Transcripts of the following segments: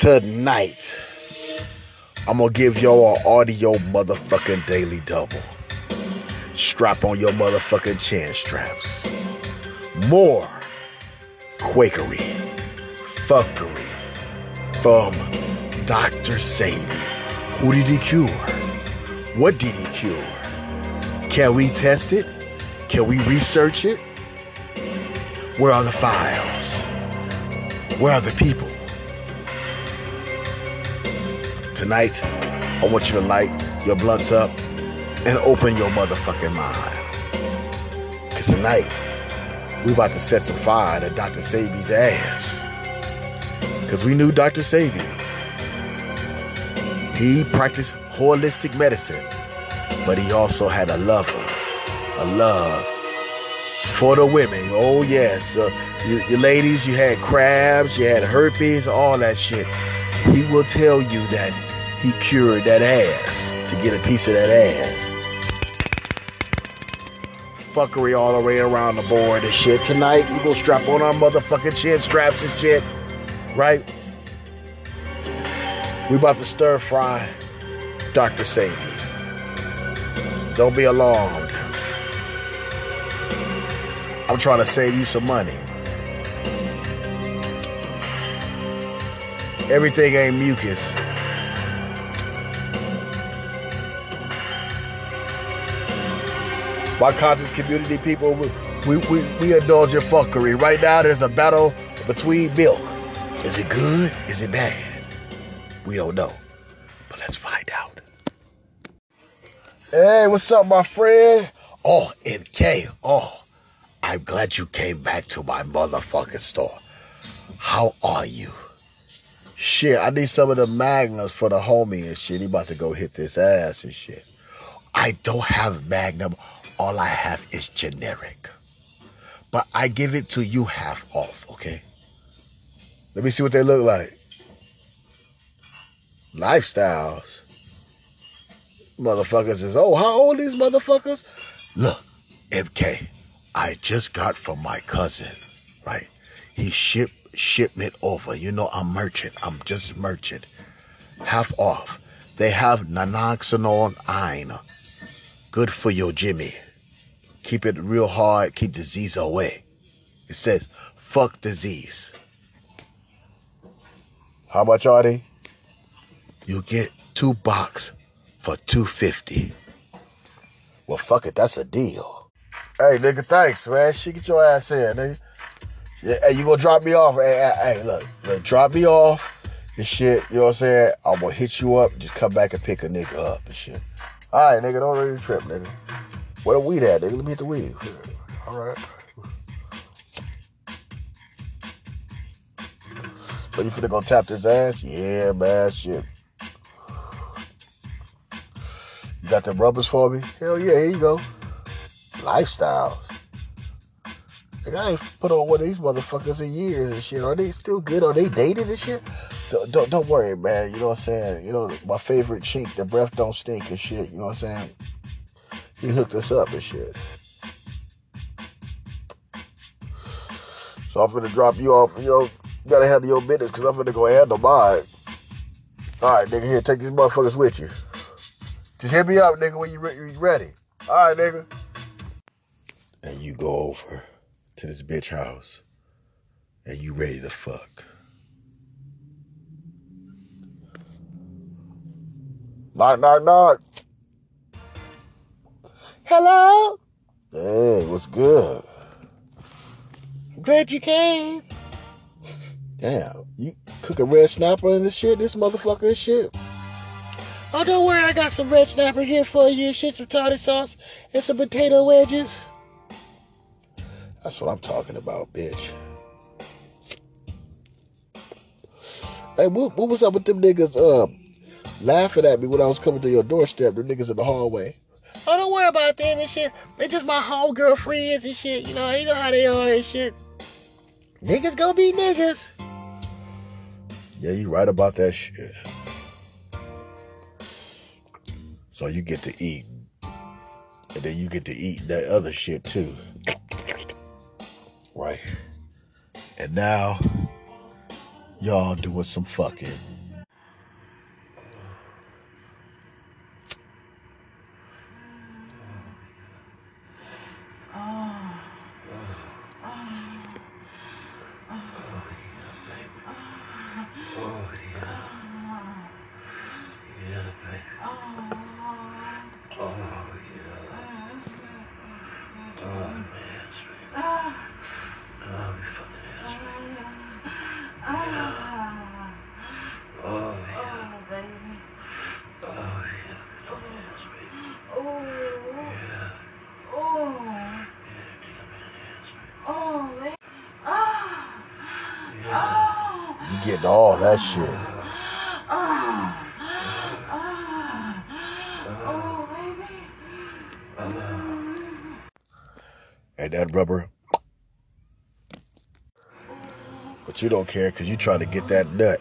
Tonight, I'm gonna give y'all an audio motherfucking daily double. Strap on your motherfucking chin straps. More quakery, fuckery from Dr. Sebi. Who did he cure? What did he cure? Can we test it? Can we research it? Where are the files? Where are the people? Tonight, I want you to light your blunts up and open your motherfucking mind. Because tonight, we about to set some fire to Dr. Sebi's ass. Because we knew Dr. Sebi. He practiced holistic medicine, but he also had a lover, a love for the women. Oh, yes. Uh, you, you ladies, you had crabs, you had herpes, all that shit. He will tell you that he cured that ass to get a piece of that ass. Fuckery all the way around the board and shit. Tonight, we gonna strap on our motherfucking chin straps and shit. Right? We about to stir fry Dr. Sebi. Don't be alarmed. I'm trying to save you some money. Everything ain't mucus. My conscious community people, we, we, we, we indulge in fuckery. Right now, there's a battle between milk. Is it good? Is it bad? We don't know. But let's find out. Hey, what's up, my friend? Oh, MK. Oh, I'm glad you came back to my motherfucking store. How are you? Shit, I need some of the magnums for the homie and shit. He about to go hit this ass and shit. I don't have magnum. All I have is generic. But I give it to you half off, okay? Let me see what they look like. Lifestyles. Motherfuckers is, oh, how old these motherfuckers? Look, MK, I just got from my cousin, right? He shipped shipment over. You know, I'm merchant. I'm just merchant. Half off. They have naloxone iron. Good for your Jimmy. Keep it real hard. Keep disease away. It says, fuck disease. How much are they? You get two box for 250 Well, fuck it. That's a deal. Hey, nigga, thanks, man. She get your ass in, nigga. Yeah, hey, you gonna drop me off? Hey, hey, hey look, look, drop me off and shit. You know what I'm saying? I'm gonna hit you up. Just come back and pick a nigga up and shit. All right, nigga, don't really trip, nigga. Where the weed at? Let me hit the weed. All right. So you finna go tap this ass? Yeah, man, shit. You got the rubbers for me? Hell yeah, here you go. Lifestyles. Like, I ain't put on one of these motherfuckers in years and shit. Are they still good? Are they dated and shit? Don't, don't, don't worry, man. You know what I'm saying? You know, my favorite chink, the breath don't stink and shit. You know what I'm saying? He hooked us up and shit. So I'm gonna drop you off. You know, you gotta handle your business because I'm gonna go handle mine. All right, nigga, here, take these motherfuckers with you. Just hit me up, nigga, when you, re- you ready. All right, nigga. And you go over to this bitch house and you ready to fuck. Knock, knock, knock. Hello? Hey, what's good? I'm glad you came. Damn, you cook a red snapper and this shit, this motherfucker and shit. Oh, don't worry, I got some red snapper here for you shit, some tartar sauce and some potato wedges. That's what I'm talking about, bitch. Hey, what, what was up with them niggas um, laughing at me when I was coming to your doorstep? The niggas in the hallway. Oh, don't worry about them and shit. They just my homegirl friends and shit. You know, you know how they are and shit. Niggas gonna be niggas. Yeah, you right about that shit. So you get to eat. And then you get to eat that other shit too. Right. And now y'all doing some fucking. You getting all that shit. And that rubber. But you don't care because you trying to get that nut.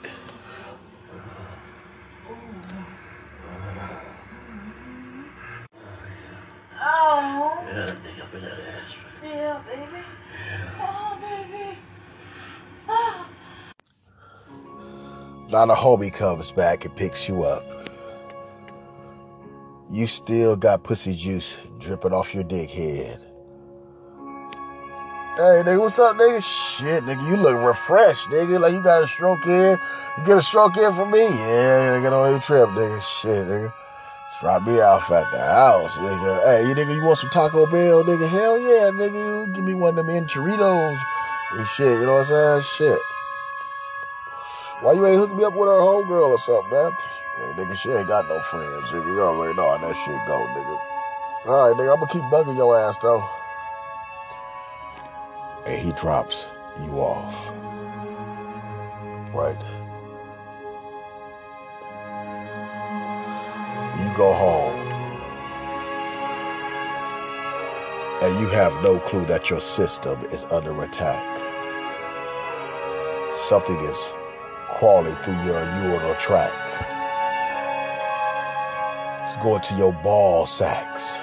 Now the homie comes back and picks you up. You still got pussy juice dripping off your dick head. Hey, nigga, what's up, nigga? Shit, nigga, you look refreshed, nigga. Like you got a stroke in. You get a stroke in for me. Yeah, nigga, don't even trip, nigga. Shit, nigga. Drop me off at the house, nigga. Hey, you nigga, you want some Taco Bell, nigga? Hell yeah, nigga. You give me one of them enchiladas and shit, you know what I'm saying? Shit. Why you ain't hook me up with her homegirl or something, man? Hey, nigga, she ain't got no friends, nigga. You already know how that shit go, nigga. All right, nigga, I'm gonna keep bugging your ass, though. And he drops you off. Right. You go home. And you have no clue that your system is under attack. Something is crawling through your urinal tract. It's going to your ball sacks.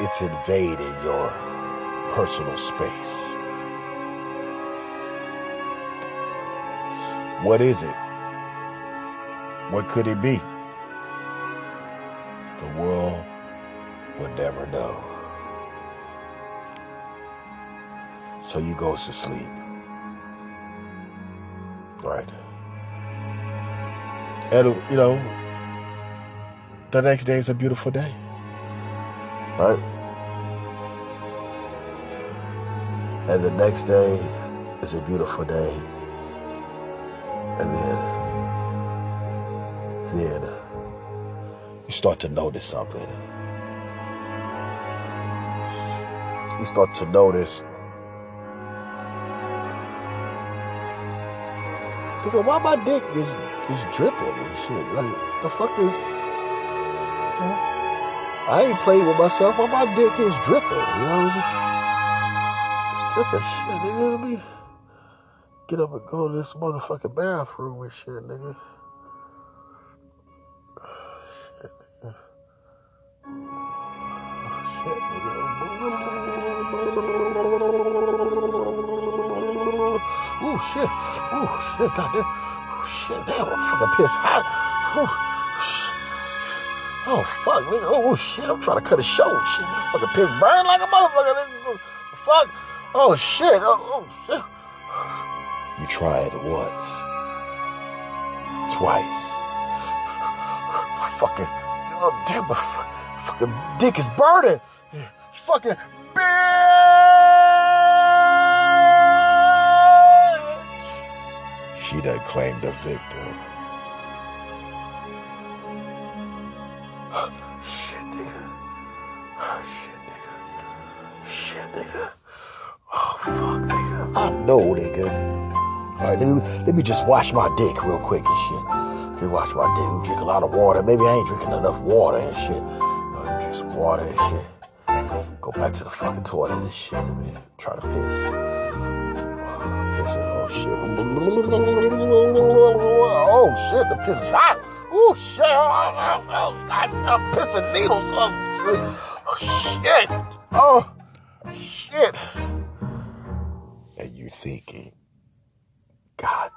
It's invading your personal space. What is it? What could it be? The world would never know. So you goes to sleep. Right. And, you know, the next day is a beautiful day. Right? And the next day is a beautiful day. And then, then you start to notice something. You start to notice Nigga, why my dick is is dripping and shit? Like, the fuck is? Huh? I ain't played with myself. Why my dick is dripping? You know, it's, it's dripping. Shit, nigga. Let me get up and go to this motherfucking bathroom and shit, nigga. Ooh, shit, goddamn. Ooh, shit, damn, I'm fucking pissed hot. Sh- oh, fuck, nigga. Oh, shit, I'm trying to cut a show. Shit, you fucking piss burn like a motherfucker. Nigga. Fuck. Oh, shit. Oh, oh, shit. You try it once. Twice. Fucking, oh, damn, my fucking dick is burning. Fucking bitch. She done claimed a victim. Shit, nigga. Shit, nigga. Shit, nigga. Oh, fuck, nigga. I know, nigga. All right, let me, let me just wash my dick real quick and shit. Let me wash my dick. Drink a lot of water. Maybe I ain't drinking enough water and shit. Uh, drink some water and shit. Go back to the fucking toilet and shit. Let me try to piss. Oh shit. The piss is hot. Oh shit. Oh, oh, oh, I'm pissing needles. Oh shit. Oh shit. And you thinking Goddamn.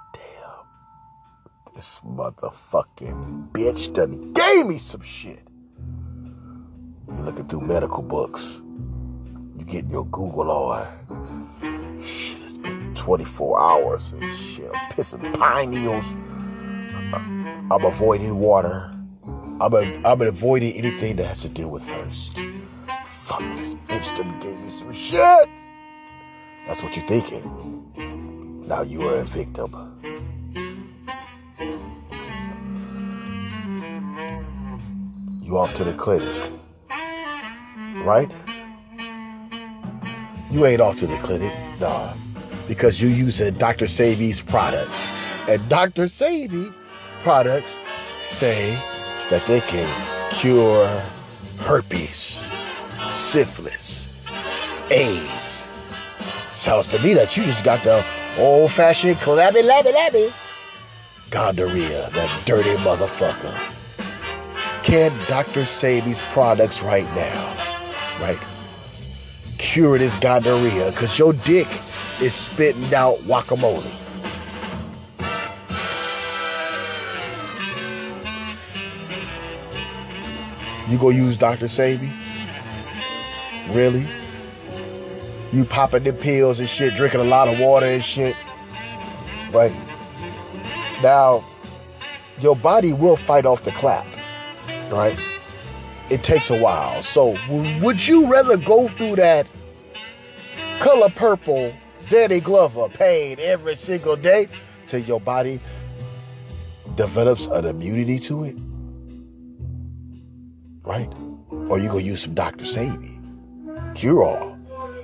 This motherfucking bitch done gave me some shit. You looking through medical books. You getting your Google on. Shit, 24 hours and shit. I'm pissing pine needles. I'm avoiding water. I'm, a, I'm avoiding anything that has to deal with thirst. Fuck, this bitch done gave me some shit. That's what you're thinking. Now you are a victim. You off to the clinic, right? You ain't off to the clinic, nah, because you using Dr. Sebi's products, and Dr. Sebi products say that they can cure herpes, syphilis, AIDS. Sounds to me that you just got the old-fashioned clabby labby labby gonorrhea, that dirty motherfucker. Can Dr. Sebi's products right now, right, cure this gonorrhea? Cause your dick is spitting out guacamole. You go use Dr. Sebi? Really? You popping the pills and shit, drinking a lot of water and shit. Right? Now, your body will fight off the clap. Right? It takes a while. So, would you rather go through that color purple Danny Glover pain every single day till your body develops an immunity to it? right? Or you go use some Dr. Sebi. Cure all.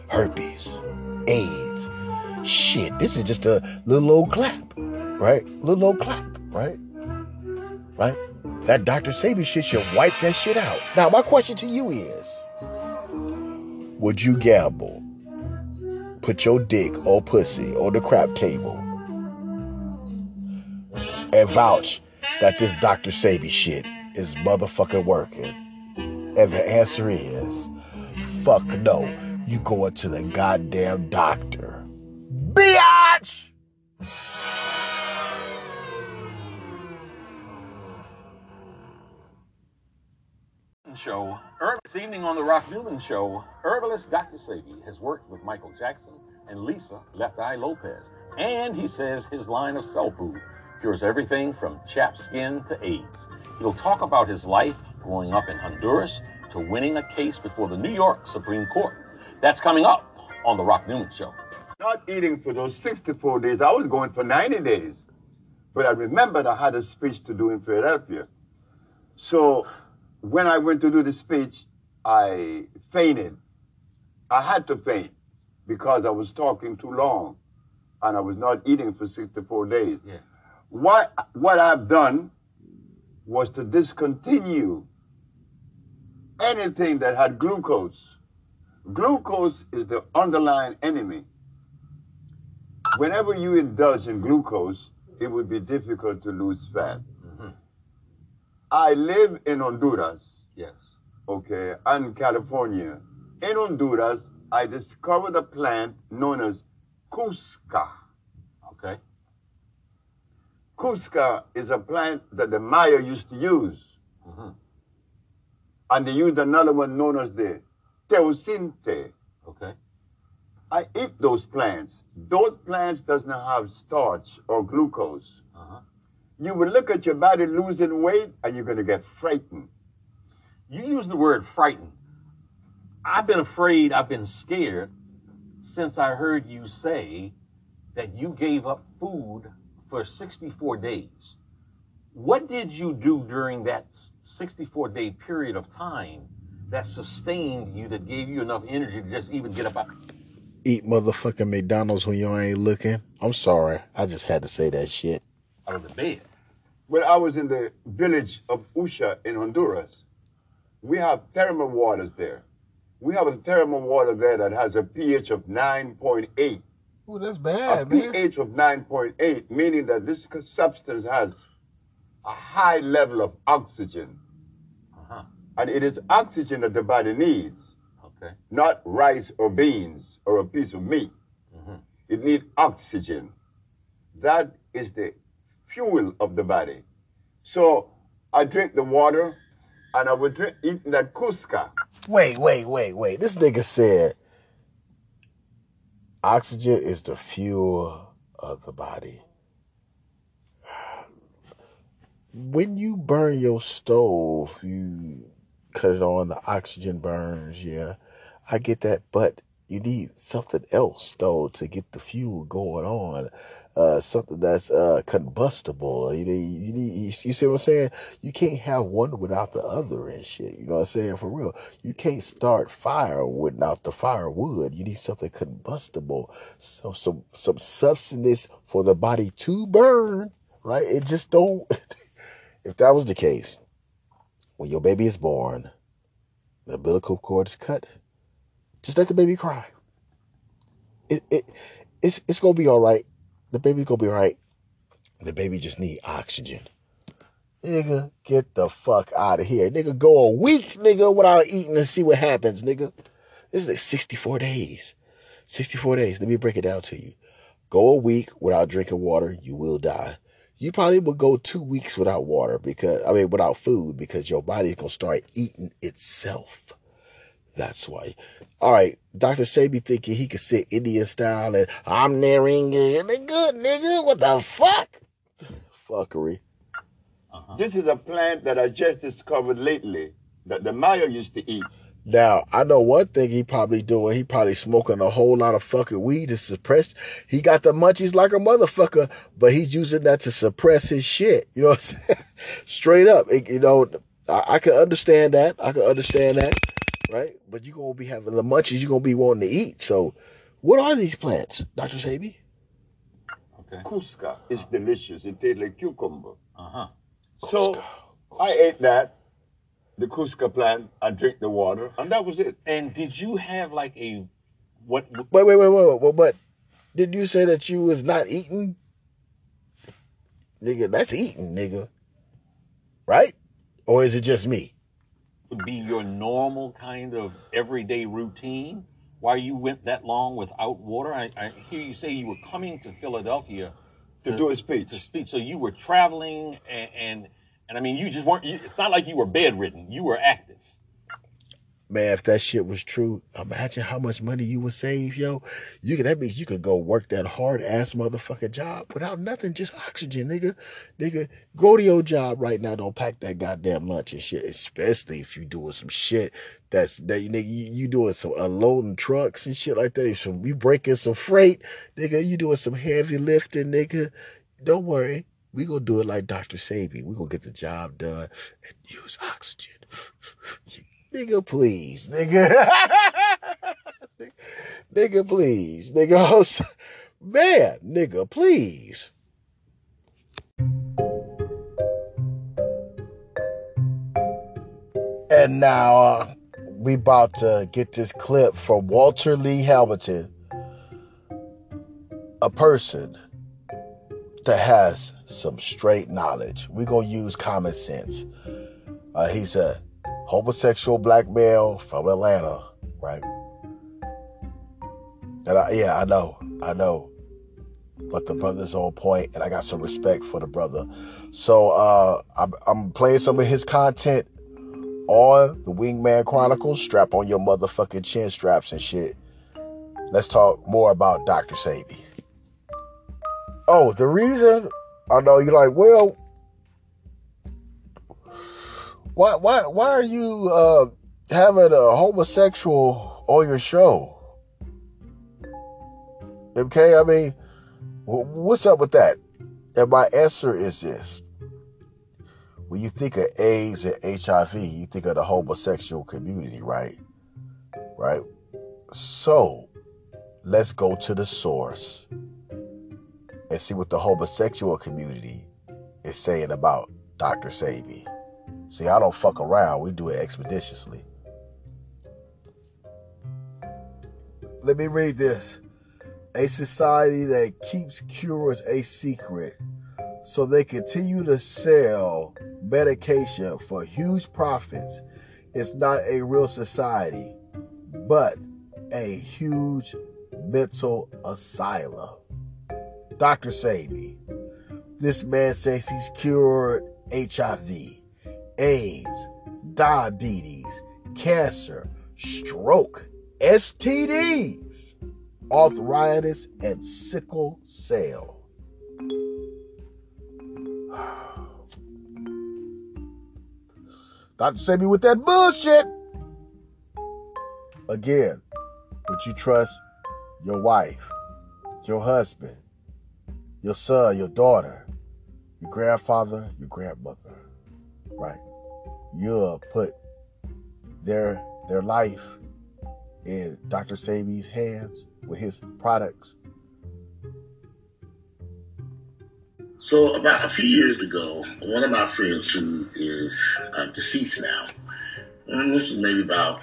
Herpes. AIDS. Shit, this is just a little old clap, right? Little old clap, right? Right? That Dr. Sebi shit should wipe that shit out. Now, my question to you is Would you gamble? Put your dick or pussy on the crap table and vouch that this Dr. Sebi shit is motherfucking working? And the answer is fuck no. You going to the goddamn doctor. Biatch! Show. Herb- This evening on the Rock Newman Show, herbalist Dr. Sebi has worked with Michael Jackson and Lisa Left Eye Lopes. And he says his line of cell food cures everything from chapped skin to AIDS. He'll talk about his life growing up in Honduras to winning a case before the New York Supreme Court. That's coming up on the Rock Newman Show. not eating for those 64 days. I was going for 90 days. But I remembered I had a speech to do in Philadelphia. So when I went to do the speech, I fainted. I had to faint because I was talking too long and I was not eating for 64 days. Yeah. What, what I've done was to discontinue anything that had glucose. Glucose is the underlying enemy whenever you indulge in glucose, it would be difficult to lose fat. I live in Honduras, Yes. okay, and California. In Honduras, I discovered a plant known as Cusca. Okay. Cusca is a plant that the Maya used to use. And they used another one known as the Teosinte. Okay. I eat those plants. Those plants does not have starch or glucose. Uh-huh. You will look at your body losing weight and you're going to get frightened. You use the word frightened. I've been afraid, I've been scared since I heard you say that you gave up food for 64 days. What did you do during that 64 day period of time that sustained you, that gave you enough energy to just even get up out? Eat motherfucking McDonald's when you ain't looking. I'm sorry. I just had to say that shit. Out of the bed? When I was in the village of Usha in Honduras, we have thermal waters there. We have a thermal water there that has a pH of 9.8. Oh, that's bad, A bad, pH of 9.8, meaning that this substance has a high level of oxygen. Uh-huh. And it is oxygen that the body needs. Okay. not rice or beans or a piece of meat. It needs oxygen. That is the fuel of the body. So I drink the water and I would drink eat that Cusca. Wait, wait, wait, wait. This nigga said oxygen is the fuel of the body. When you burn your stove, you cut it on, the oxygen burns, yeah. I get that, but you need something else though to get the fuel going on. Uh, something that's uh combustible. You you, you see what I'm saying? You can't have one without the other and shit. You know what I'm saying? For real, you can't start fire without the firewood. You need something combustible, so some some substance for the body to burn. Right? It just don't. if that was the case, when your baby is born, the umbilical cord is cut. Just let the baby cry. It it it's it's gonna be all right. The baby's gonna be right. The baby just need oxygen. Nigga, get the fuck out of here. Nigga, go a week, nigga, without eating and see what happens, nigga. This is like 64 days. 64 days. Let me break it down to you. Go a week without drinking water, you will die. You probably will go two weeks without water because, I mean, without food because your body's gonna start eating itself. That's why. All right, Dr. Sebi thinking he could sit Indian style and I'm Neringa. Nigga, nigga, what the fuck? Fuckery. Uh-huh. This is a plant that I just discovered lately that the Maya used to eat. Now, I know one thing he probably doing. He probably smoking a whole lot of fucking weed to suppress. He got the munchies like a motherfucker, but he's using that to suppress his shit. You know what I'm saying? Straight up. It- you know, I, I can understand that. I can understand that. Right? But you're going to be having the munchies you're going to be wanting to eat. So, what are these plants, Dr. Sebi? Okay. Cusca is delicious. It tastes like cucumber. Uh huh. So I ate that, the Cusca plant, I drink the water, and that was it. And did you have like a what? Wait, wait, wait, wait, wait. But did you say that you was not eating? Nigga, that's eating, nigga. Right? Or is it just me? Be your normal kind of everyday routine? Why you went that long without water? I, I hear you say you were coming to Philadelphia To do a speech. to speak. So you were traveling, and and, and I mean, you just weren't. You, it's not like you were bedridden. You were active. Man, if that shit was true, imagine how much money you would save, yo. You could that means you could go work that hard ass motherfucking job without nothing, just oxygen, nigga. Nigga, go to your job right now, don't pack that goddamn lunch and shit. Especially if you doing some shit that's that nigga, you, you doing some unloading trucks and shit like that. Some you breaking some freight, nigga, you doing some heavy lifting, nigga. Don't worry. We gonna do it like Dr. Sebi. We gonna get the job done and use oxygen. Nigga, please, nigga. nigga, please, nigga. Man, nigga, please. And now uh, we about to get this clip from Walter Lee Hamilton, a person that has some straight knowledge. We're gonna use common sense. Uh, he's a homosexual black male from Atlanta, right? And I, yeah, I know, I know. But the brother's on point, and I got some respect for the brother. So uh, I'm, I'm playing some of his content on the Wingman Chronicles. Strap on your motherfucking chin straps and shit. Let's talk more about Dr. Sebi. Oh, the reason I know you're like, well, why why why are you uh having a homosexual on your show? Okay, I mean, what's up with that? And my answer is this. When you think of AIDS and HIV, you think of the homosexual community, right? Right? So, let's go to the source and see what the homosexual community is saying about Dr. Sebi. See, I don't fuck around. We do it expeditiously. Let me read this. A society that keeps cures a secret so they continue to sell medication for huge profits is not a real society, but a huge mental asylum. Dr. Sebi, This man says he's cured HIV, AIDS, diabetes, cancer, stroke, STDs, arthritis, and sickle cell. Dr. Sebi with that bullshit. Again, would you trust your wife, your husband, your son, your daughter, your grandfather, your grandmother, right? You'll put their their life in Dr. Sebi's hands with his products. So about a few years ago, one of my friends who is uh, deceased now, and this was maybe about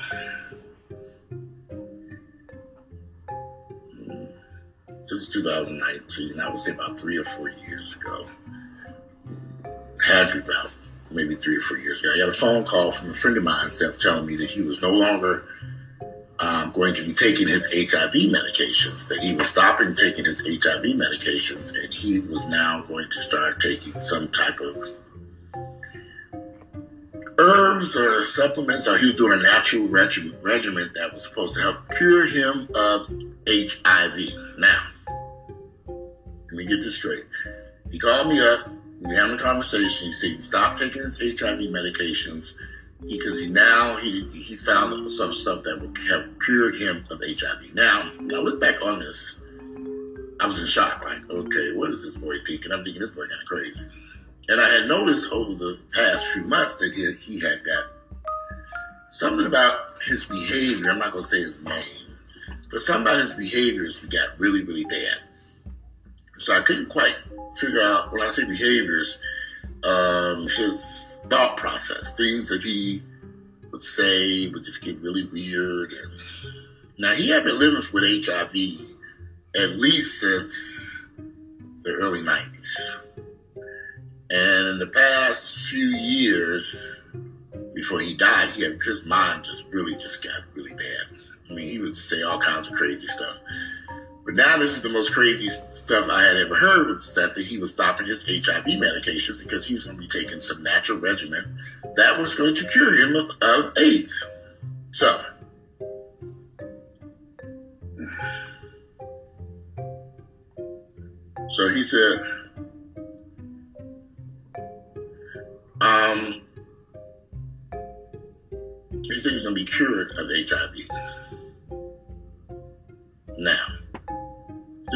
this is 2019. I would say about three or four years ago. Had be about maybe three or four years ago. I got a phone call from a friend of mine telling me that he was no longer um, going to be taking his HIV medications, that he was stopping taking his HIV medications, and he was now going to start taking some type of herbs or supplements, or he was doing a natural regimen, regimen that was supposed to help cure him of HIV. Now, let me get this straight. He called me up. We having a conversation. He said stopped taking his HIV medications because he now he he found some stuff that would have cured him of HIV. Now, when I look back on this, I was in shock. Like, okay, what is this boy thinking? I'm thinking this boy kind of crazy. And I had noticed over the past few months that he, he had got something about his behavior. I'm not going to say his name, but something about his behaviors got really, really bad. So I couldn't quite figure out when I say behaviors, um, his thought process. Things that he would say would just get really weird. And now he had been living with HIV at least since the early '90s, and in the past few years before he died, he had his mind just really just got really bad. I mean, he would say all kinds of crazy stuff. But now this is the most crazy stuff I had ever heard was that he was stopping his HIV medications because he was going to be taking some natural regimen that was going to cure him of, of AIDS. So, so he said, um, he said he's going to be cured of HIV. Now,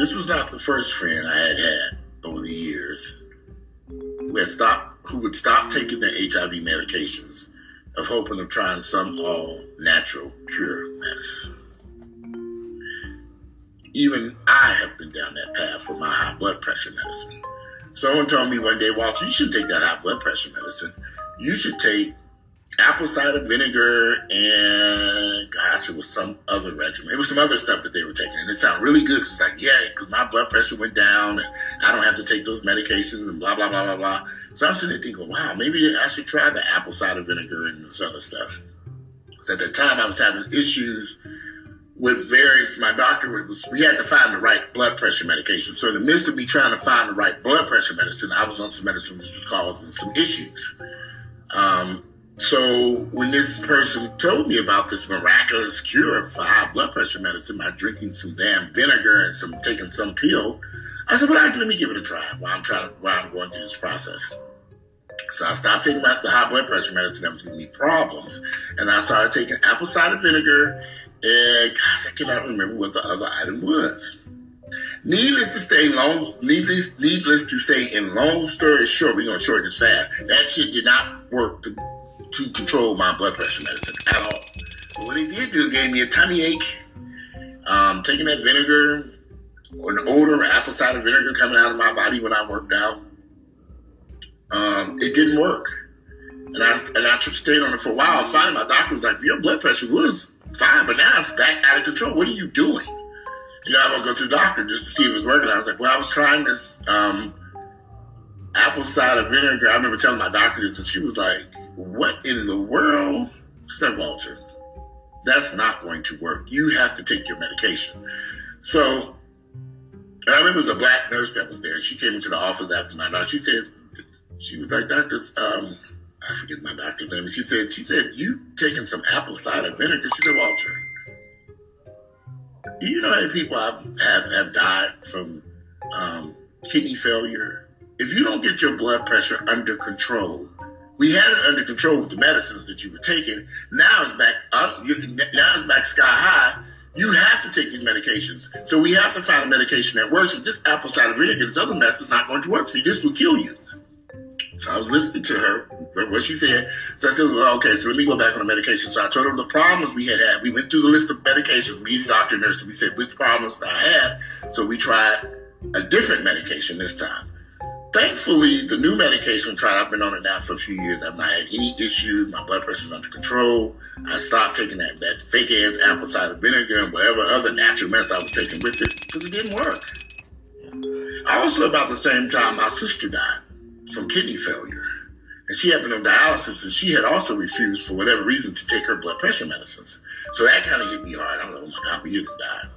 this was not the first friend I had had over the years who had stopped, who would stop taking their HIV medications of hoping of trying some all natural cure mess. Even I have been down that path for my high blood pressure medicine. Someone told me one day, Walter, you should take that high blood pressure medicine. You should take apple cider vinegar and it was some other regimen. It was some other stuff that they were taking, and it sounded really good. Cause it's like, yeah, because my blood pressure went down, and I don't have to take those medications, and blah blah blah blah blah. So I'm sitting there thinking, wow, maybe I should try the apple cider vinegar and this other stuff. Because at the time I was having issues with various. My doctor was we had to find the right blood pressure medication. So in the midst of me trying to find the right blood pressure medicine, I was on some medicine which was causing some issues. Um, so when this person told me about this miraculous cure for high blood pressure medicine by drinking some damn vinegar and some taking some pill, I said, "Well, let me give it a try." While I'm trying, while I'm going through this process. So I stopped taking the high blood pressure medicine that was giving me problems, and I started taking apple cider vinegar. And gosh, I cannot remember what the other item was. Needless to say, long needless needless to say, in long story short, we're gonna shorten this fast. That shit did not work to to control my blood pressure medicine at all. But what he did is gave me a tummy ache. Um, taking that vinegar or an odor apple cider vinegar coming out of my body when I worked out. Um, it didn't work. And I, and I stayed on it for a while. Finally, my doctor was like, your blood pressure was fine, but now it's back out of control. What are you doing? You know, I'm going to go to the doctor just to see if it was working. I was like, well, I was trying this um, apple cider vinegar. I remember telling my doctor this, and she was like, what in the world? said Walter, that's not going to work. You have to take your medication. So I remember it was a black nurse that was there. She came into the office after my doctor. She said, she was like, Doctor, um, I forget my doctor's name. She said, she said, you taking some apple cider vinegar? She said, Walter, do you know how many people have, have, have died from um, kidney failure? If you don't get your blood pressure under control, we had it under control with the medicines that you were taking. Now it's back up. Now it's back sky high. You have to take these medications. So we have to find a medication that works. If this apple cider vinegar, this other mess is not going to work for you. This will kill you. So I was listening to her, what she said. So I said, well, okay, so let me go back on the medication. So I told her the problems we had had. We went through the list of medications, me, the doctor, nurse, and we said which problems I had. So we tried a different medication this time. Thankfully, the new medication tried, I've been on it now for a few years. I've not had any issues. My blood pressure's under control. I stopped taking that, that fake ass apple cider vinegar and whatever other natural mess I was taking with it because it didn't work. Also, about the same time, my sister died from kidney failure. And she had been on dialysis and she had also refused, for whatever reason, to take her blood pressure medicines. So that kind of hit me hard. I'm like, oh my God, you died.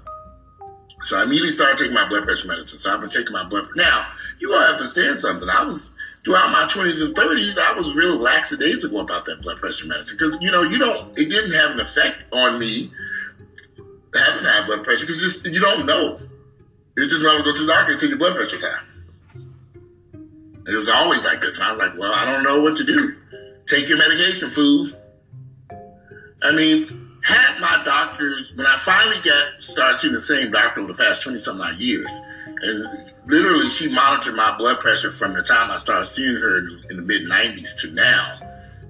So I immediately started taking my blood pressure medicine. So I've been taking my blood. Now, you all have to understand something. I was, throughout my 20s and 30s, I was real lackadaisical about that blood pressure medicine. Because, you know, you don't, it didn't have an effect on me having high blood pressure because just, you don't know. It's just would go to the doctor and say your blood pressure's high. It was always like this. And I was like, well, I don't know what to do. Take your medication, fool. I mean, had my doctors, when I finally got started seeing the same doctor over the past 20 some odd years, and literally she monitored my blood pressure from the time I started seeing her in, in the mid 90s to now.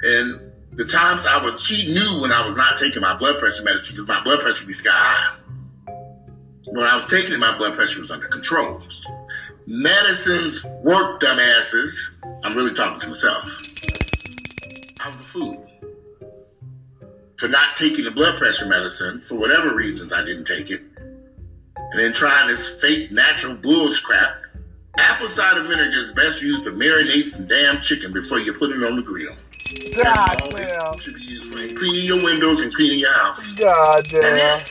And the times I was, she knew when I was not taking my blood pressure medicine because my blood pressure would be sky high. When I was taking it, my blood pressure was under control. Medicines work, dumbasses. I'm really talking to myself. I was a fool for not taking the blood pressure medicine for whatever reasons I didn't take it, and then trying this fake natural bullshit crap. Apple cider vinegar is best used to marinate some damn chicken before you put it on the grill. God damn. should be used for cleaning your windows and cleaning your house. God damn.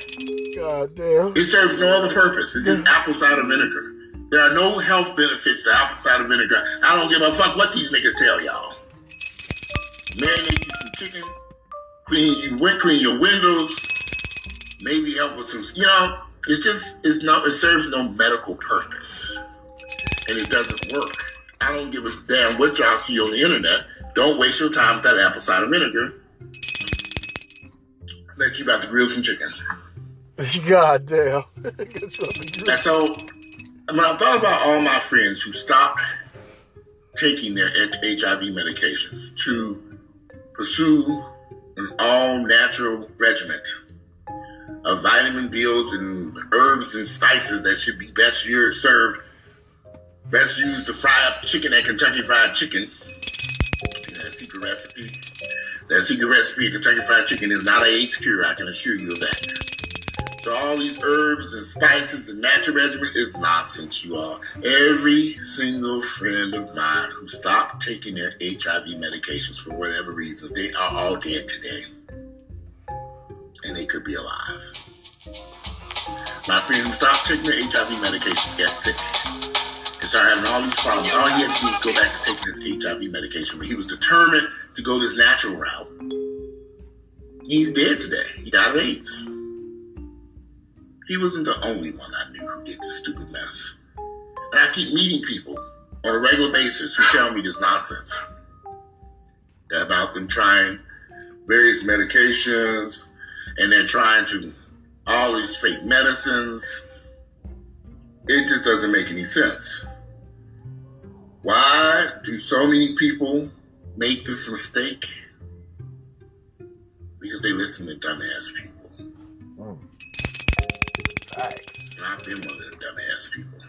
God damn. It serves no other purpose. It's just apple cider vinegar. There are no health benefits to apple cider vinegar. I don't give a fuck what these niggas tell y'all. Marinate you some chicken, clean you clean your windows, maybe help with some. You know, it's just it's no it serves no medical purpose, and it doesn't work. I don't give a damn what y'all see on the internet. Don't waste your time with that apple cider vinegar. Let you about to grill some chicken. God damn. And so, when I thought about all my friends who stopped taking their HIV medications to pursue an all natural regimen of vitamin bills and herbs and spices that should be best served, best used to fry up chicken at Kentucky Fried Chicken. That secret recipe. That secret recipe Kentucky Fried Chicken is not a AIDS cure, I can assure you of that. So all these herbs and spices and natural regimen is nonsense, you all. Every single friend of mine who stopped taking their HIV medications for whatever reasons, they are all dead today. And they could be alive. My friend who stopped taking their HIV medications got sick. And started having all these problems. All he had to do was go back to taking his HIV medication, but he was determined to go this natural route. He's dead today. He died of AIDS. He wasn't the only one I knew who did this stupid mess. And I keep meeting people on a regular basis who tell me this nonsense about them trying various medications and they're trying to all these fake medicines. It just doesn't make any sense. Why do so many people make this mistake? Because they listen to dumbass people. Facts. I've been one of them dumbass people.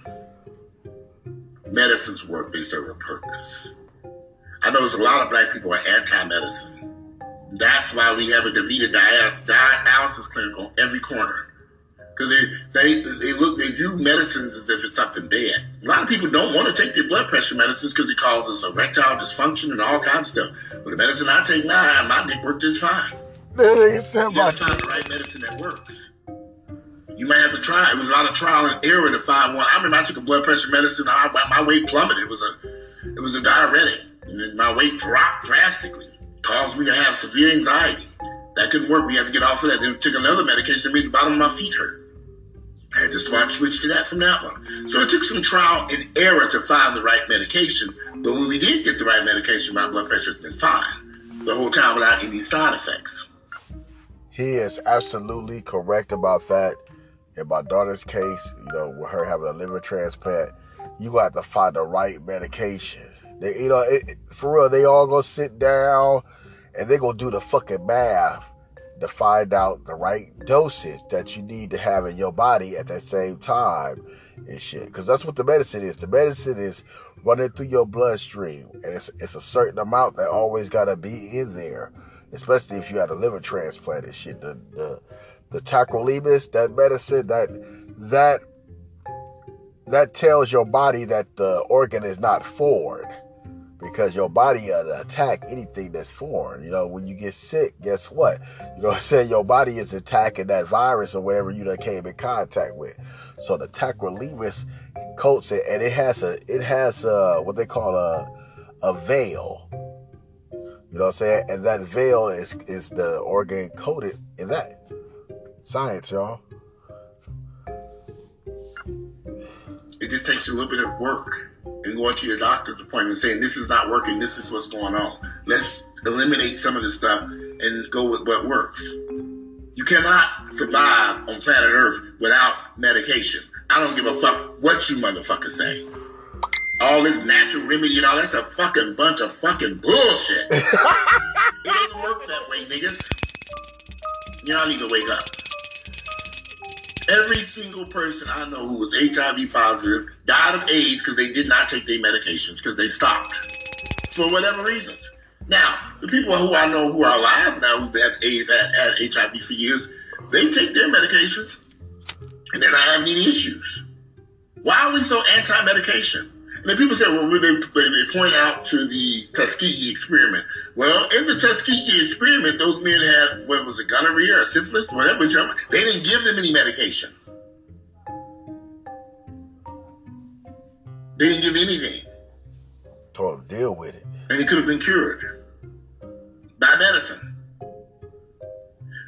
Medicines work, they serve a purpose. I know there's a lot of black people are anti-medicine. That's why we have a DaVita dialysis, clinic on every corner. Because they, they, they look, they view medicines as if it's something bad. A lot of people don't want to take their blood pressure medicines because it causes erectile dysfunction and all kinds of stuff. But the medicine I take now, my dick works just fine. That You gotta find the right medicine that works. You might have to try. It was a lot of trial and error to find one. I remember I took a blood pressure medicine. I, my weight plummeted. It was a, it was a diuretic, and my weight dropped drastically. Caused me to have severe anxiety. That couldn't work. We had to get off of that. Then took another medication that made the bottom of my feet hurt. I had to switch to that from that one. So it took some trial and error to find the right medication. But when we did get the right medication, my blood pressure's been fine the whole time without any side effects. He is absolutely correct about that. In my daughter's case, you know, with her having a liver transplant, you got to find the right medication. They, you know, it, for real, they all gonna sit down and they gonna do the fucking math to find out the right dosage that you need to have in your body at that same time and shit. Because that's what the medicine is. The medicine is running through your bloodstream, and it's it's a certain amount that always gotta be in there. Especially if you had a liver transplant and shit. The the the tacrolimus, that medicine, that that that tells your body that the organ is not foreign because your body will attack anything that's foreign. You know, when you get sick, guess what? You know I'm saying? Your body is attacking that virus or whatever you done came in contact with. So the tacrolimus coats it and it has a it has a what they call a a veil. You know what I'm saying? And that veil is is the organ coated in that. Science, y'all. It just takes you a little bit of work and going to your doctor's appointment and saying, this is not working, this is what's going on. Let's eliminate some of this stuff and go with what works. You cannot survive on planet Earth without medication. I don't give a fuck what you motherfuckers say. All this natural remedy and all that's a fucking bunch of fucking bullshit. it doesn't work that way, niggas. Y'all need to wake up. Every single person I know who was HIV positive died of AIDS because they did not take their medications because they stopped for whatever reasons. Now, the people who I know who are alive now who have AIDS, had, had HIV for years, they take their medications and they're not having any issues. Why are we so anti-medication? And then people say, well, they, they point out to the Tuskegee experiment. Well, in the Tuskegee experiment, those men had, what was it, gonorrhea or syphilis, whatever, whichever. They didn't give them any medication. They didn't give anything. Told them deal with it. And it could have been cured by medicine.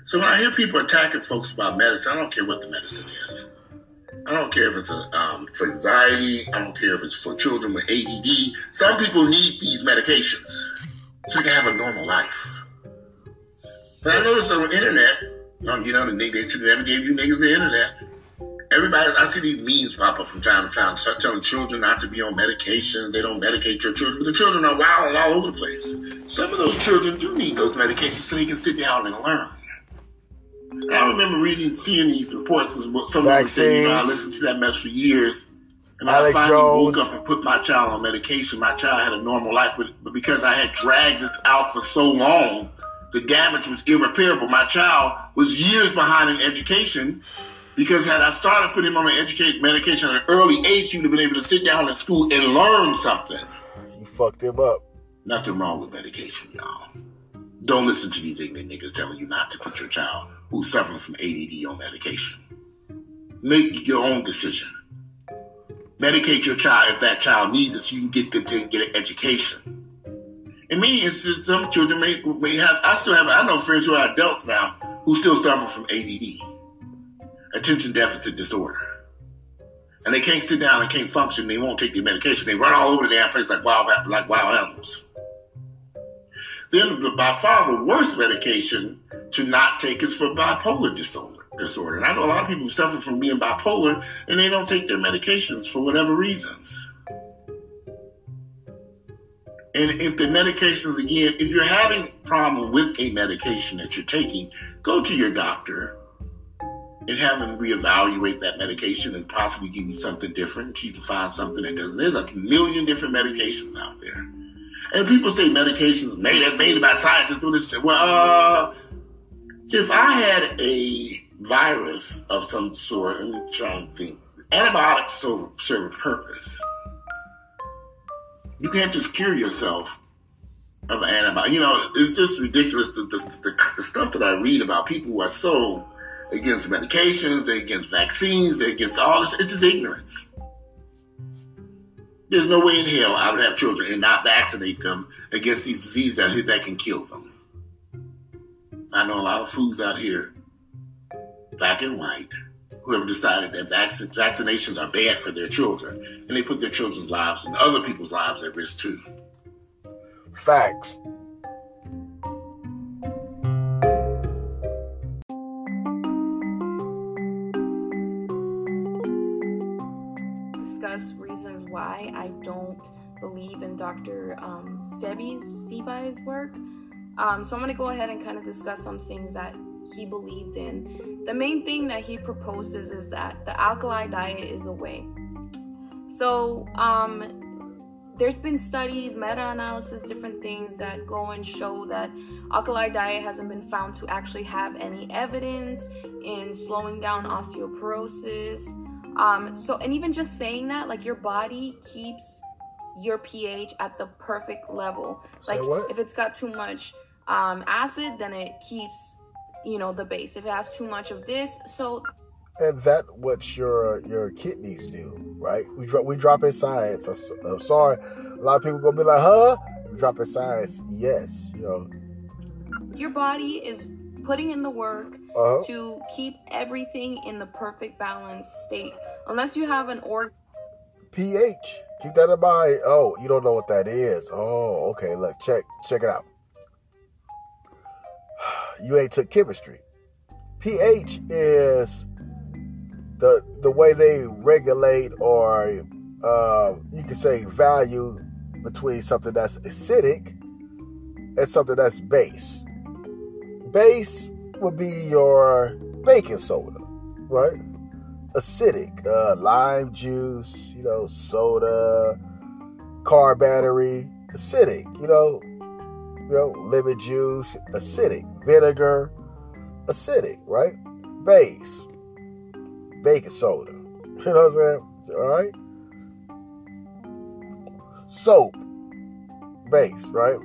So when I hear people attacking folks about medicine, I don't care what the medicine is. I don't care if it's a, um, for anxiety. I don't care if it's for children with ADD. Some people need these medications so they can have a normal life. But I noticed on the internet, um, you know, they, they should never gave you niggas the internet. Everybody, I see these memes pop up from time to time, start telling children not to be on medication. They don't medicate your children, but the children are wild and all over the place. Some of those children do need those medications so they can sit down and learn. And I remember reading, seeing these reports. Someone was saying, you know, I listened to that mess for years. And Alex I finally Jones. woke up and put my child on medication. My child had a normal life, but, but because I had dragged this out for so long, the damage was irreparable. My child was years behind in education because had I started putting him on an educate medication at an early age, he would have been able to sit down in school and learn something. You fucked him up. Nothing wrong with medication, y'all. Don't listen to these ignorant niggas telling you not to put your child who's suffering from ADD on medication. Make your own decision. Medicate your child if that child needs it so you can get them to get an education. In many instances, some children may, may have, I still have, I know friends who are adults now who still suffer from ADD, attention deficit disorder. And they can't sit down and can't function. They won't take their medication. They run all over the damn place like wild, like wild animals. Then the, by far the worst medication to not take is for bipolar disorder. Disorder. And I know a lot of people suffer from being bipolar and they don't take their medications for whatever reasons. And if the medications again, if you're having a problem with a medication that you're taking, go to your doctor and have them reevaluate that medication and possibly give you something different. You can find something that doesn't. There's a million different medications out there. And people say medications made made by scientists. Do this. Well, uh, if I had a virus of some sort, I'm trying to think. Antibiotics serve, serve a purpose. You can't just cure yourself of an antibiotic. You know, it's just ridiculous. The, the, the, the stuff that I read about people who are so against medications, they're against vaccines, they're against all this. It's just ignorance. There's no way in hell I would have children and not vaccinate them against these diseases that, can kill them. I know a lot of fools out here, black and white, who have decided that vac- vaccinations are bad for their children, and they put their children's lives and other people's lives at risk too. Facts. Believe in Dr. Um, Sebi's Sebi's work. Um, so I'm going to go ahead and kind of discuss some things that he believed in. The main thing that he proposes is that the alkali diet is the way. So um, there's been studies, meta-analysis, different things that go and show that alkali diet hasn't been found to actually have any evidence in slowing down osteoporosis. Um, so and even just saying that, like your body keeps your pH at the perfect level. Like if it's got too much um, acid, then it keeps you know the base. If it has too much of this, so And that what your your kidneys do, right? We drop we drop in science. I'm, sorry, a lot of people gonna be like, huh? We drop in science. Yes, you know. your body is putting in the work Uh huh. to keep everything in the perfect balance state. Unless you have an organ pH. Keep that in mind. Oh, you don't know what that is. Oh, okay. Look, check check it out. You ain't took chemistry. pH is the the way they regulate or uh, you can say value between something that's acidic and something that's base. Base would be your baking soda, right? Acidic, uh, lime juice, you know, soda, car battery, acidic, you know, you know, lemon juice, acidic, vinegar, acidic, right? Base, baking soda, you know what I'm saying? All right. Soap, base, right?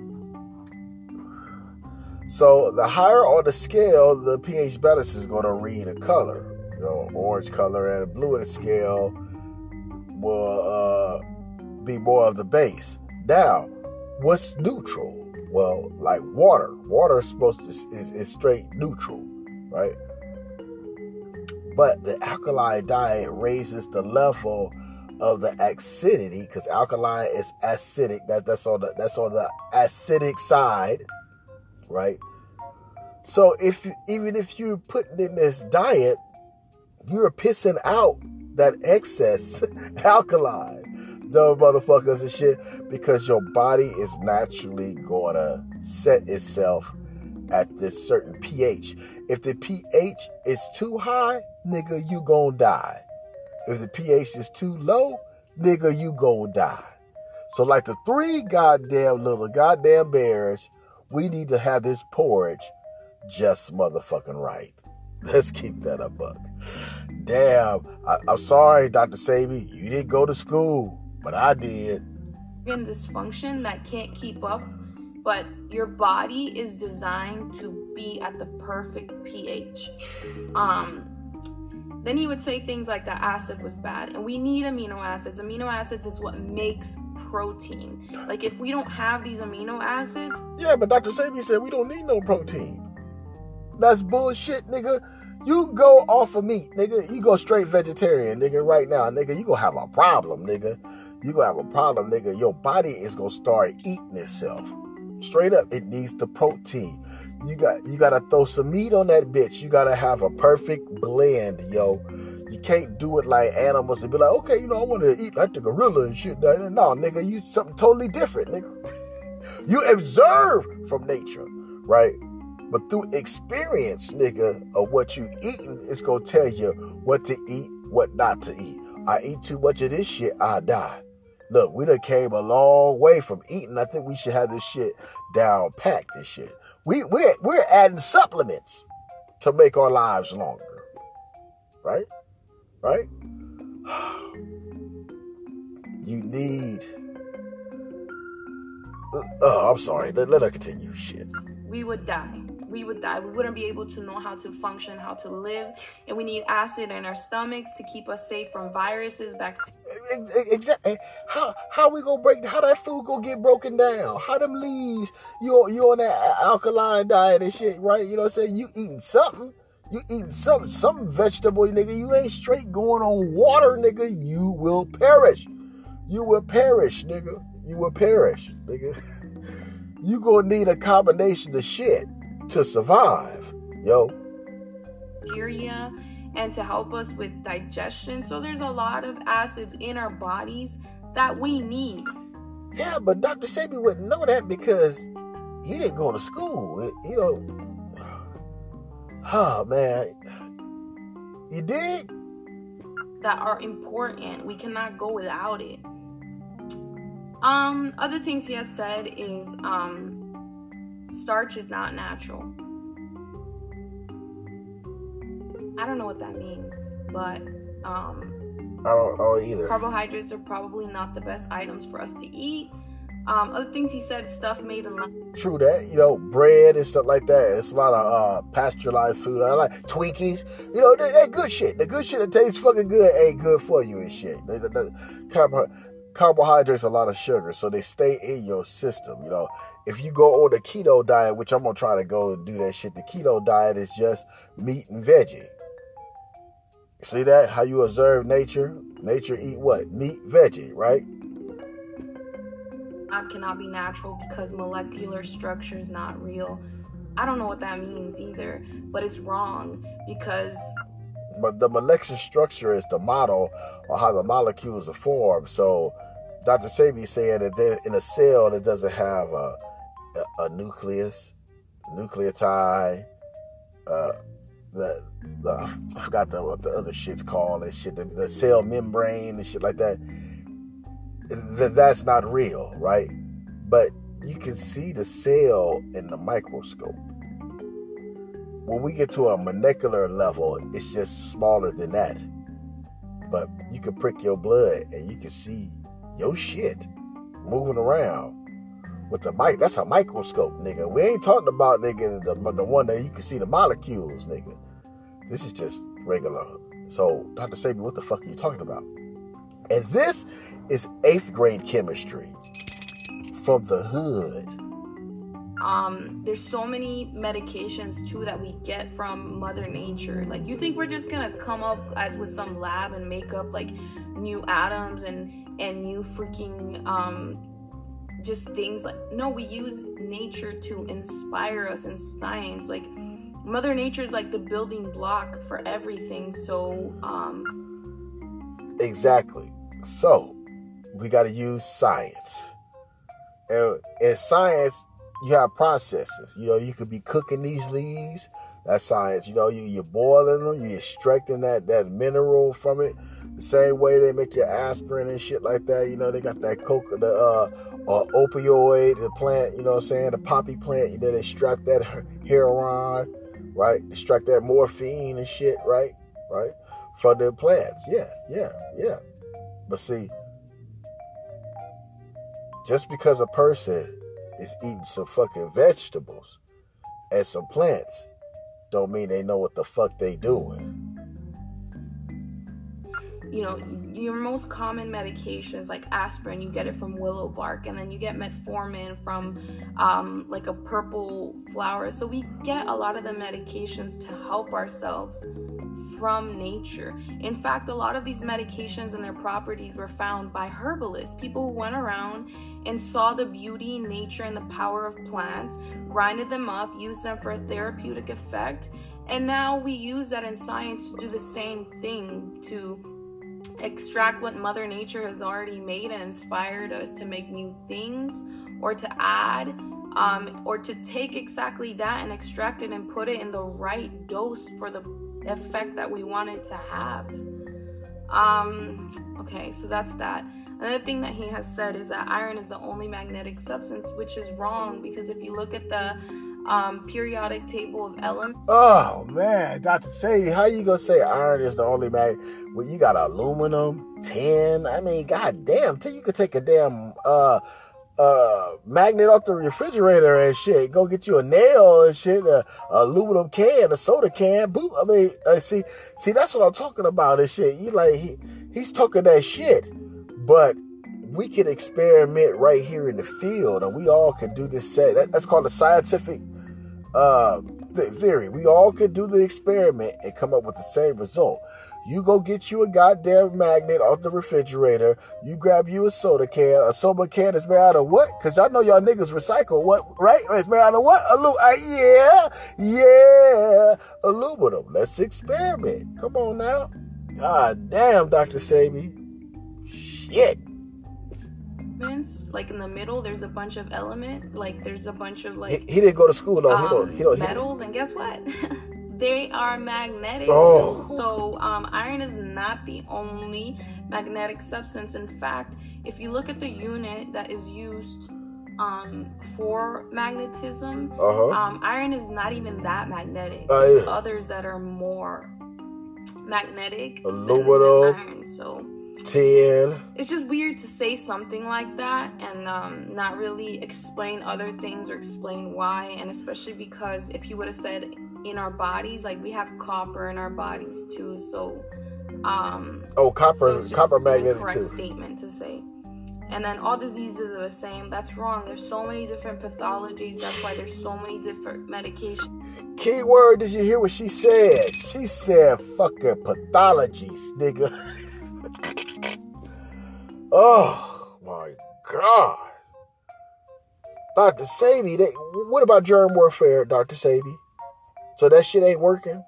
So the higher on the scale, the pH balance is going to read a color you know, orange color and blue in the scale will uh, be more of the base. Now, what's neutral? Well, like water. Water is supposed to is, is straight neutral, right? But the alkaline diet raises the level of the acidity because alkaline is acidic. That that's on the that's on the acidic side, right? So if you, even if you put in this diet you're pissing out that excess alkaline, dumb motherfuckers and shit, because your body is naturally gonna set itself at this certain pH. If the pH is too high, nigga, you gonna die. If the pH is too low, nigga, you gonna die. So, like the three goddamn little goddamn bears, we need to have this porridge just motherfucking right. Let's keep that a buck. Damn, I, I'm sorry, Dr. Sebi, you didn't go to school, but I did. In this function that can't keep up, but your body is designed to be at the perfect pH. Um, then he would say things like that acid was bad, and we need amino acids. Amino acids is what makes protein. Like if we don't have these amino acids, Yeah, but Dr. Sebi said we don't need no protein. That's bullshit, nigga. You go off of meat, nigga. You go straight vegetarian, nigga, right now, nigga. You gonna have a problem, nigga. You gonna have a problem, nigga. Your body is gonna start eating itself. Straight up, it needs the protein. You got you gotta throw some meat on that bitch. You gotta have a perfect blend, yo. You can't do it like animals and be like, okay, you know, I want to eat like the gorilla and shit. No, nigga, you something totally different, nigga. You observe from nature, right? But through experience, nigga, of what you eating, it's gonna tell you what to eat, what not to eat. I eat too much of this shit, I die. Look, we done came a long way from eating. I think we should have this shit down packed. This shit. We we're we're adding supplements to make our lives longer. Right? Right? You need. Uh, Oh, I'm sorry. Let, let her continue. Shit. we would die. We would die. We wouldn't be able to know how to function, how to live. And we need acid in our stomachs to keep us safe from viruses, bacteria. Exactly. Eh, how how we gonna break? How that food gonna get broken down? How them leaves? You you on that alkaline diet and shit, right? You know what I'm saying? You eating something. You eating some some vegetable, nigga. You ain't straight going on water, nigga. You will perish. You will perish, nigga. You will perish, nigga. You gonna need a combination of shit to survive, yo. bacteria and to help us with digestion. So there's a lot of acids in our bodies that we need. Yeah, but Dr. Sebi wouldn't know that because he didn't go to school. It- you know, oh man, you did? that are important. We cannot go without it. Um, other things he has said is um, starch is not natural. I don't know what that means, but um, I don't know either. carbohydrates are probably not the best items for us to eat. Um, other things he said, stuff made in. True that, you know, bread and stuff like that. It's a lot of uh, pasteurized food. I like Twinkies. You know, that, that good shit. The good shit that tastes fucking good ain't good for you and shit. The, the, the carbohydrates a lot of sugar, so they stay in your system. You know, if you go on the keto diet, which I'm gonna try to go and do that shit, the keto diet is just meat and veggie. See that? How you observe nature? Nature eat what? Meat, veggie, right? I cannot be natural because molecular structure is not real. I don't know what that means either, but it's wrong because but the molecular structure is the model or how the molecules are formed. So Dr. Sebi saying that there, in a cell that doesn't have a, a, a nucleus, nucleotide, uh, the, the I forgot the, what the other shit's called and shit, the, the cell membrane and shit like that. That that's not real, right? But you can see the cell in the microscope when we get to a molecular level, it's just smaller than that. But you can prick your blood and you can see your shit moving around with the mic. That's a microscope, nigga. We ain't talking about nigga the, the one that you can see the molecules, nigga. This is just regular. So, Dr. Sebi, what the fuck are you talking about? And this is eighth grade chemistry from the hood. Um there's so many medications too that we get from mother nature like you think we're just gonna come up as with some lab and make up like new atoms and and new freaking um just things like no we use nature to inspire us in science like mother nature is like the building block for everything so um Exactly. So we got to use science. And in science, you have processes. You know, you could be cooking these leaves. That's science. You know, you you're boiling them. You're extracting that that mineral from it. The same way they make your aspirin and shit like that. You know, they got that coca, the uh, uh, opioid, the plant. You know, what I'm saying the poppy plant. You know, they extract that heroin, right? Extract that morphine and shit, right? Right from the plants. Yeah, yeah, yeah. But see, just because a person is eating some fucking vegetables and some plants, don't mean they know what the fuck they doing. You know, your most common medications like aspirin, you get it from willow bark, and then you get metformin from um, like a purple flower. So we get a lot of the medications to help ourselves from nature. In fact, a lot of these medications and their properties were found by herbalists, people who went around and saw the beauty, nature, and the power of plants, grinded them up, used them for a therapeutic effect, and now we use that in science to do the same thing to extract what mother nature has already made and inspired us to make new things or to add um, or to take exactly that and extract it and put it in the right dose for the effect that we want it to have. Um, okay so that's that. Another thing that he has said is that iron is the only magnetic substance which is wrong because if you look at the um, periodic table of elements Oh man, Dr. Sebi, how you gonna say iron is the only mag? Well, you got aluminum, tin. I mean, god damn, till you could take a damn uh uh, magnet off the refrigerator and shit. Go get you a nail and shit, a, a aluminum can, a soda can. Boop. I mean, uh, see, see, that's what I'm talking about and shit. You like, he, he's talking that shit, but we can experiment right here in the field and we all can do this. That, that's called a scientific, uh, theory. We all could do the experiment and come up with the same result. You go get you a goddamn magnet off the refrigerator. You grab you a soda can. A soda can is made out of what? Because y'all know y'all niggas recycle what, right? It's made out of what? Alu- uh, yeah, yeah, aluminum. Let's experiment. Come on now. God damn, Dr. Sebi. Shit. Like in the middle, there's a bunch of element. Like there's a bunch of like. He, he didn't go to school though. um, he don't. He don't. He, metals, and guess what? they are magnetic. Oh. So um, iron is not the only magnetic substance. In fact, if you look at the unit that is used um, for magnetism, uh-huh. um, iron is not even that magnetic. There's yeah. others that are more magnetic than- than iron. So Tin. it's just weird to say something like that and um, not really explain other things or explain why and especially because if you would have said in our bodies like we have copper in our bodies too so um Oh, copper. just copper magnetic too. statement to say and then all diseases are the same that's wrong there's so many different pathologies that's why there's so many different medications Key word, did you hear what she said? She said fucking pathologies, nigga. oh my god. Dr. Sebi, they, what about germ warfare, Dr. Sebi? So that shit ain't working?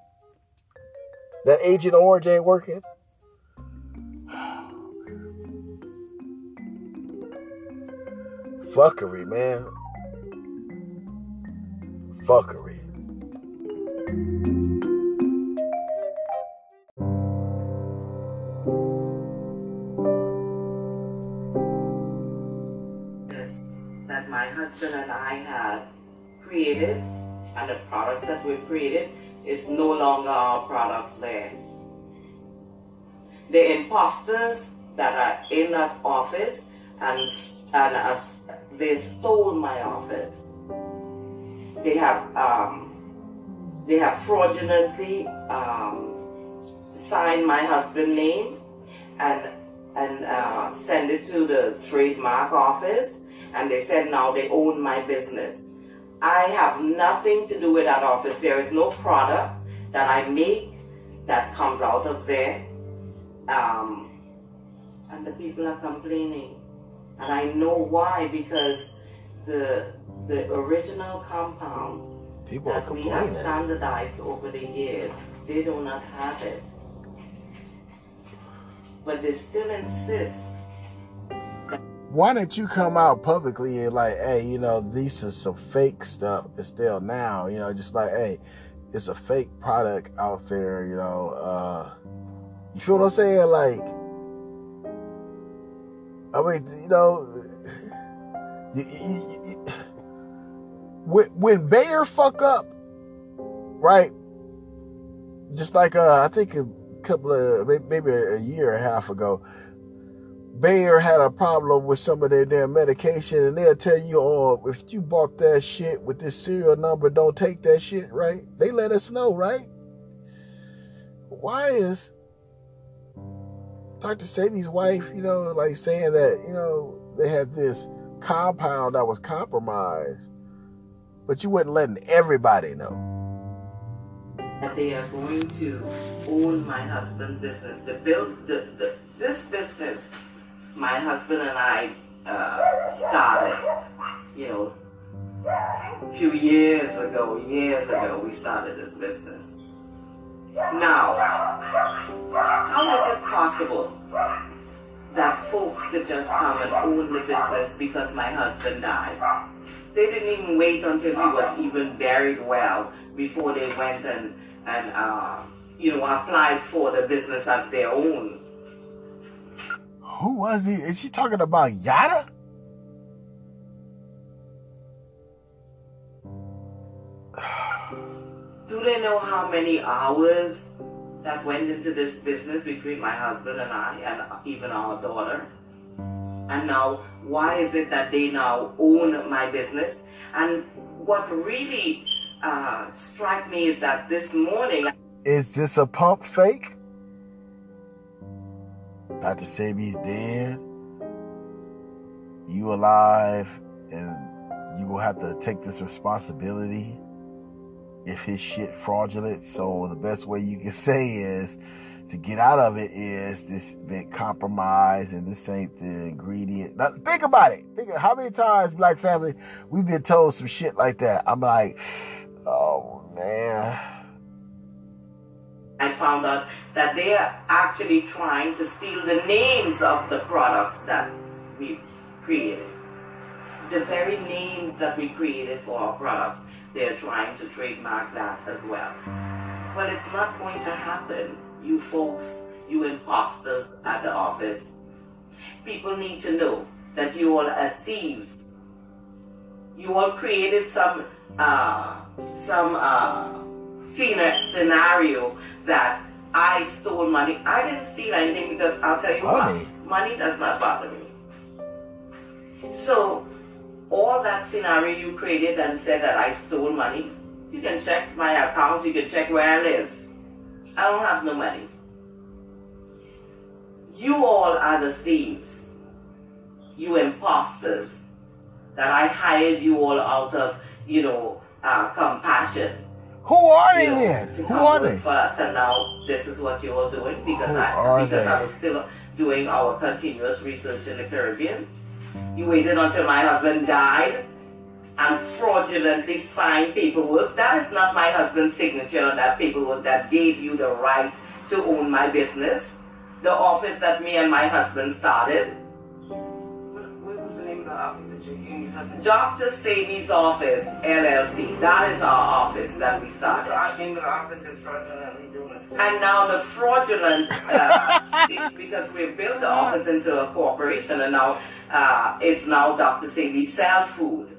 That Agent Orange ain't working? Fuckery, man. Fuckery. That and I had created and the products that we created is no longer our products there. The imposters that are in that office and and they stole my office. They have um, they have fraudulently um, signed my husband's name and and uh, send it to the trademark office and they said now they own my business. I have nothing to do with that office. There is no product that I make that comes out of there. Um, and the people are complaining. And I know why because the the original compounds People are that we have standardized over the years, they do not have it. But they still insist Why don't you come out publicly and like, hey, you know, these are some fake stuff. It's still now, you know, just like, hey, it's a fake product out there, you know. Uh you feel what I'm saying? Like I mean, you know, you, you, you, when, when Bayer fuck up, right? Just like uh, I think a couple of maybe a year and a half ago, Bayer had a problem with some of their damn medication, and they'll tell you, "Oh, if you bought that shit with this serial number, don't take that shit." Right? They let us know, right? Why is Dr. Sebi's wife, you know, like saying that, you know, they had this compound that was compromised, but you wasn't letting everybody know. that they are going to own my husband's business. The build the, the this business my husband and I uh, started, you know, a few years ago, years ago we started this business. Now, how is it possible that folks could just come and own the business because my husband died? They didn't even wait until he was even buried well before they went and, and uh, you know, applied for the business as their own. Who was he? Is she talking about Yada? Do they know how many hours that went into this business between my husband and I and even our daughter? And now, why is it that they now own my business? And what really uh, struck me is that this morning, Is this a pump fake? Dr. Sebi's dead. You alive, and you will have to take this responsibility if his shit fraudulent. So the best way you can say is to get out of it is this been compromised and this ain't the ingredient. Now think about it. Think how many times, Black family, we've been told some shit like that. I'm like, oh man. I found out that they are actually trying to steal the names of the products that we created. The very names that we created for our products, they're trying to trademark that as well. But it's not going to happen, you folks, you imposters at the office. People need to know that you all are thieves. You all created some uh, some uh, scena- scenario that I stole money. I didn't steal anything because I'll tell you Money? what, money does not bother me. So, all that scenario you created and said that I stole money, you can check my accounts, you can check where I live. I don't have no money. You all are the thieves, you imposters, that I hired you all out of, you know, uh, compassion. Who are they you know, then? Who are they? Us, and now this is what you're doing because Who I are because I they? was still doing our continuous research in the Caribbean. You waited until my husband died and fraudulently signed paperwork. That is not my husband's signature on that paperwork that gave you the right to own my business. The office that me and my husband started. Dr. Sebi's office, LLC. That is our office that we started. The name of the office is fraudulently doing. And now the fraudulent uh, is because we built the office into a corporation, and now uh, it's now Dr. Sebi Cell Food.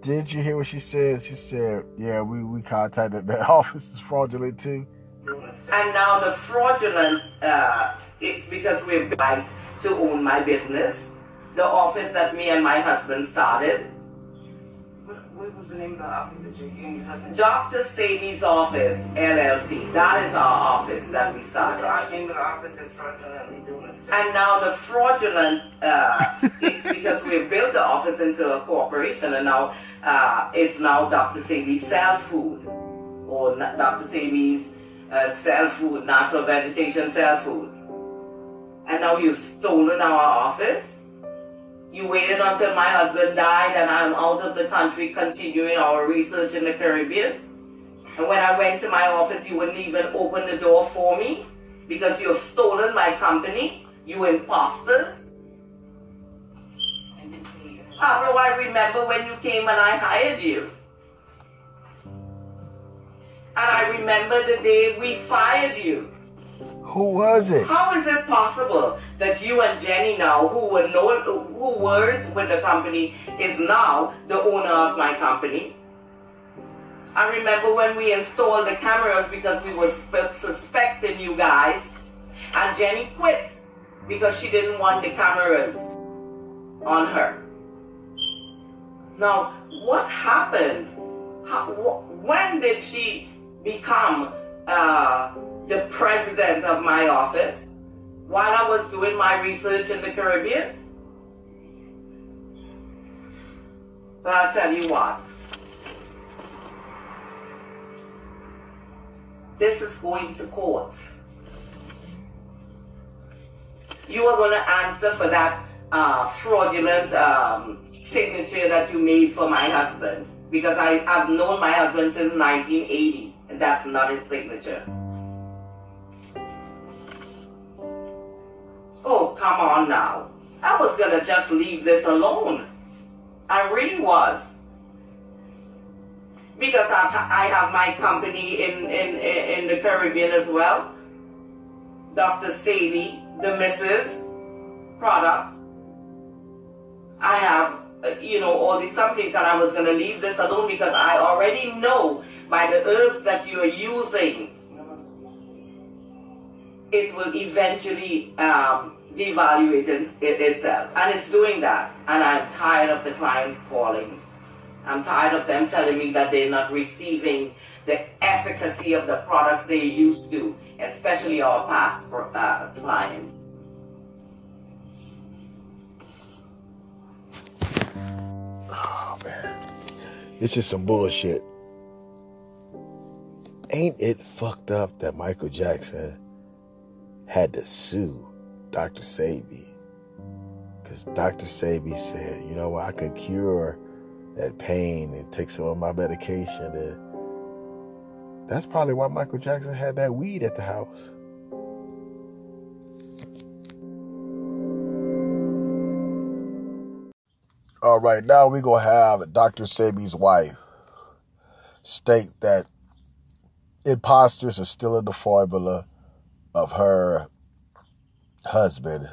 Did you hear what she said? She said, "Yeah, we we contacted the office is fraudulent too." And now the fraudulent uh, it's because we're right to own my business, the office that me and my husband started. What, what was the name of the office that you and your husband Dr. Sebi's office, LLC. That is our office that we started. The name of the office is fraudulently doing. And now the fraudulent uh, it's because we built the office into a corporation, and now uh, it's now Dr. Sebi's Cell Food, or Dr. Sebi's uh, Cell Food, Natural Vegetation Cell Food. And now you've stolen our office. You waited until my husband died, and I'm out of the country continuing our research in the Caribbean. And when I went to my office, you wouldn't even open the door for me because you've stolen my company, you imposters. Pablo, I remember when you came and I hired you. And I remember the day we fired you. Who was it? How is it possible that you and Jenny now, who were who were with the company, is now the owner of my company? I remember when we installed the cameras because we were suspecting you guys, and Jenny quit because she didn't want the cameras on her. Now, what happened? How, wh- when did she become uh, the president of my office while I was doing my research in the Caribbean? But I'll tell you what. This is going to court. You are going to answer for that uh, fraudulent um, signature that you made for my husband. Because I, I've known my husband since 1980, and that's not his signature. Oh, come on now. I was going to just leave this alone. I really was. Because I've, I have my company in, in, in the Caribbean as well. Dr. Sebi, the Mrs. Products. I have, uh, you know, all these companies, and I was going to leave this alone because I already know by the herbs that you are using, it will eventually um, devaluating it itself. And it's doing that. And I'm tired of the clients calling. I'm tired of them telling me that they're not receiving the efficacy of the products they used to, especially our past uh, clients. Oh man, it's just some bullshit. Ain't it fucked up that Michael Jackson had to sue Dr. Sebi? Because Dr. Sebi said, you know what, I could cure that pain and take some of my medication. And that's probably why Michael Jackson had that weed at the house. All right, now we're going to have Dr. Sebi's wife state that imposters are still in the formula of her husband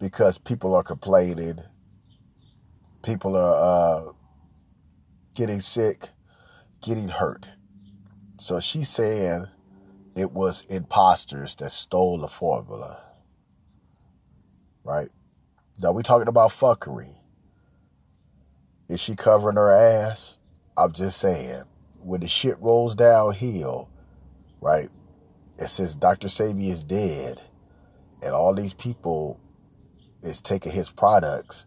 because people are complaining, people are uh, getting sick, getting hurt. So she's saying it was imposters that stole the formula. Right? Now we talking about fuckery. Is she covering her ass? I'm just saying, when the shit rolls downhill, right? It says Dr. Sebi is dead, and all these people is taking his products.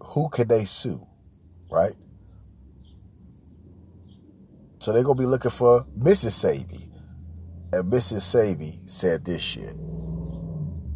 Who could they sue, right? So they're gonna be looking for Mrs. Sebi, and Mrs. Sebi said this shit.